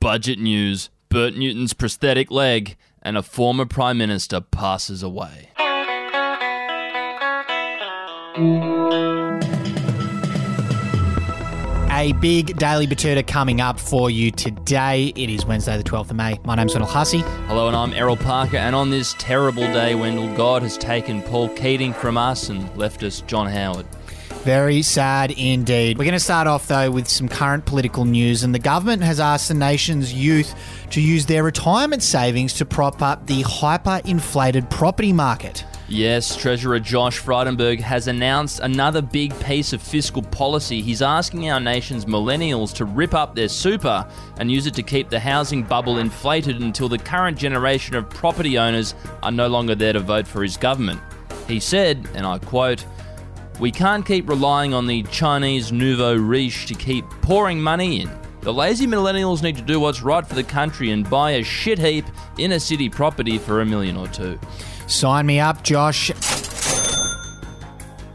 Budget news Bert Newton's prosthetic leg and a former Prime Minister passes away. A big daily Betoota coming up for you today. It is Wednesday, the 12th of May. My name's Wendell Hussey. Hello, and I'm Errol Parker. And on this terrible day, Wendell, God has taken Paul Keating from us and left us John Howard. Very sad indeed. We're going to start off, though, with some current political news. And the government has asked the nation's youth to use their retirement savings to prop up the hyperinflated property market. Yes, Treasurer Josh Frydenberg has announced another big piece of fiscal policy. He's asking our nation's millennials to rip up their super and use it to keep the housing bubble inflated until the current generation of property owners are no longer there to vote for his government. He said, and I quote, We can't keep relying on the Chinese nouveau riche to keep pouring money in. The lazy millennials need to do what's right for the country and buy a shit heap inner city property for a million or two. Sign me up, Josh.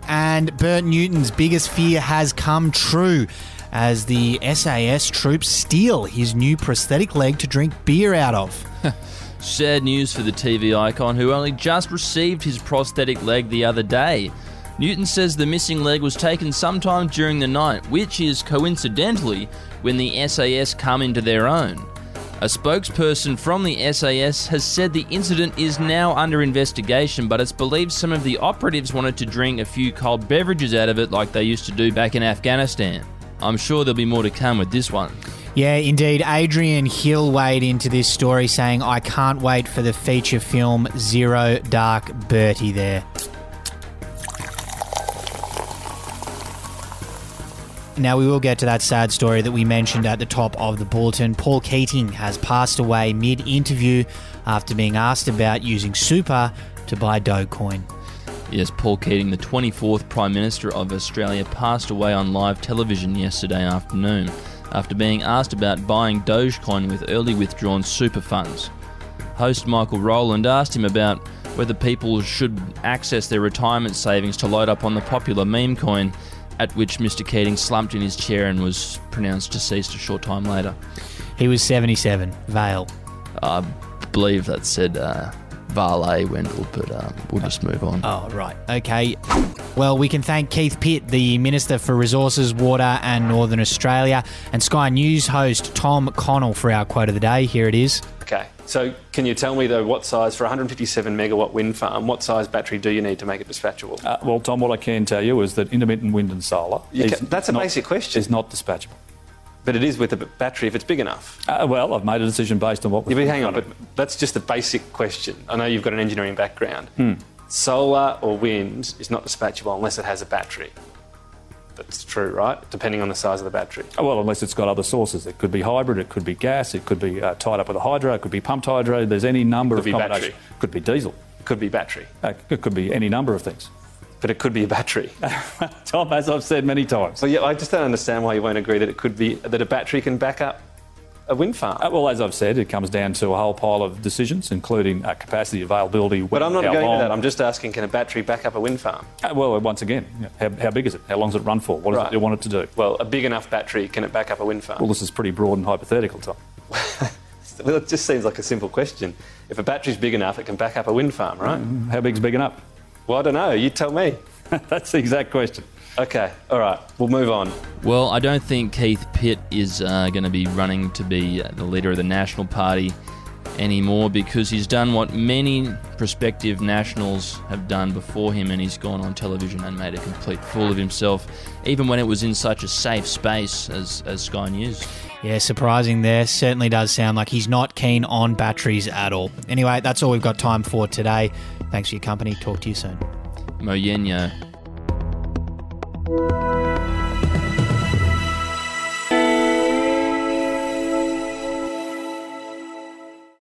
And Bert Newton's biggest fear has come true as the SAS troops steal his new prosthetic leg to drink beer out of. Sad news for the TV icon who only just received his prosthetic leg the other day. Newton says the missing leg was taken sometime during the night, which is coincidentally when the SAS come into their own. A spokesperson from the SAS has said the incident is now under investigation, but it's believed some of the operatives wanted to drink a few cold beverages out of it like they used to do back in Afghanistan. I'm sure there'll be more to come with this one. Yeah, indeed. Adrian Hill weighed into this story saying, I can't wait for the feature film Zero Dark Bertie there. Now, we will get to that sad story that we mentioned at the top of the bulletin. Paul Keating has passed away mid interview after being asked about using super to buy Dogecoin. Yes, Paul Keating, the 24th Prime Minister of Australia, passed away on live television yesterday afternoon after being asked about buying Dogecoin with early withdrawn super funds. Host Michael Rowland asked him about whether people should access their retirement savings to load up on the popular meme coin at which Mr. Keating slumped in his chair and was pronounced deceased a short time later. He was 77, Vale. I believe that said uh, Valet Wendell, but um, we'll just move on. Oh, right. Okay. Well, we can thank Keith Pitt, the Minister for Resources, Water and Northern Australia, and Sky News host Tom Connell for our quote of the day. Here it is. Okay, so can you tell me though what size for 157 megawatt wind farm? What size battery do you need to make it dispatchable? Uh, well, Tom, what I can tell you is that intermittent wind and solar You is ca- that's a not- basic question. Is not dispatchable. But it is with a battery if it's big enough. Uh, well, I've made a decision based on what. Yeah, but hang on, but that's just a basic question. I know you've got an engineering background. Hmm. Solar or wind is not dispatchable unless it has a battery. That's true, right? Depending on the size of the battery. Oh, well, unless it's got other sources, it could be hybrid, it could be gas, it could be uh, tied up with a hydro, it could be pumped hydro. There's any number Could of combinations. battery. Could be diesel. Could be battery, Uh, it could be any number of things. but it could be a battery. Tom, as I've said many times. so yeah, I just don't understand why you won't agree that it could be that a battery can back up a wind farm. Uh, well, as I've said, it comes down to a whole pile of decisions, including uh, capacity, availability. but I'm not going long. to that. I'm just asking, can a battery back up a wind farm? Uh, well, once again, you know, how, how big is it? How long does it run for? What does Right. it you want it to do? Well, a big enough battery, can it back up a wind farm? Well, this is pretty broad and hypothetical, Tom. Well, it just seems like a simple question. If a battery's big enough, it can back up a wind farm, right? How big's big enough? Well, I don't know. You tell me. That's the exact question. Okay, all right, we'll move on. Well, I don't think Keith Pitt is uh, going to be running to be uh, the leader of the National Party anymore because he's done what many prospective nationals have done before him and he's gone on television and made a complete fool of himself, even when it was in such a safe space as, as Sky News. Yeah, surprising there. Certainly does sound like he's not keen on batteries at all. Anyway, that's all we've got time for today. Thanks for your company. Talk to you soon. Moyenyo.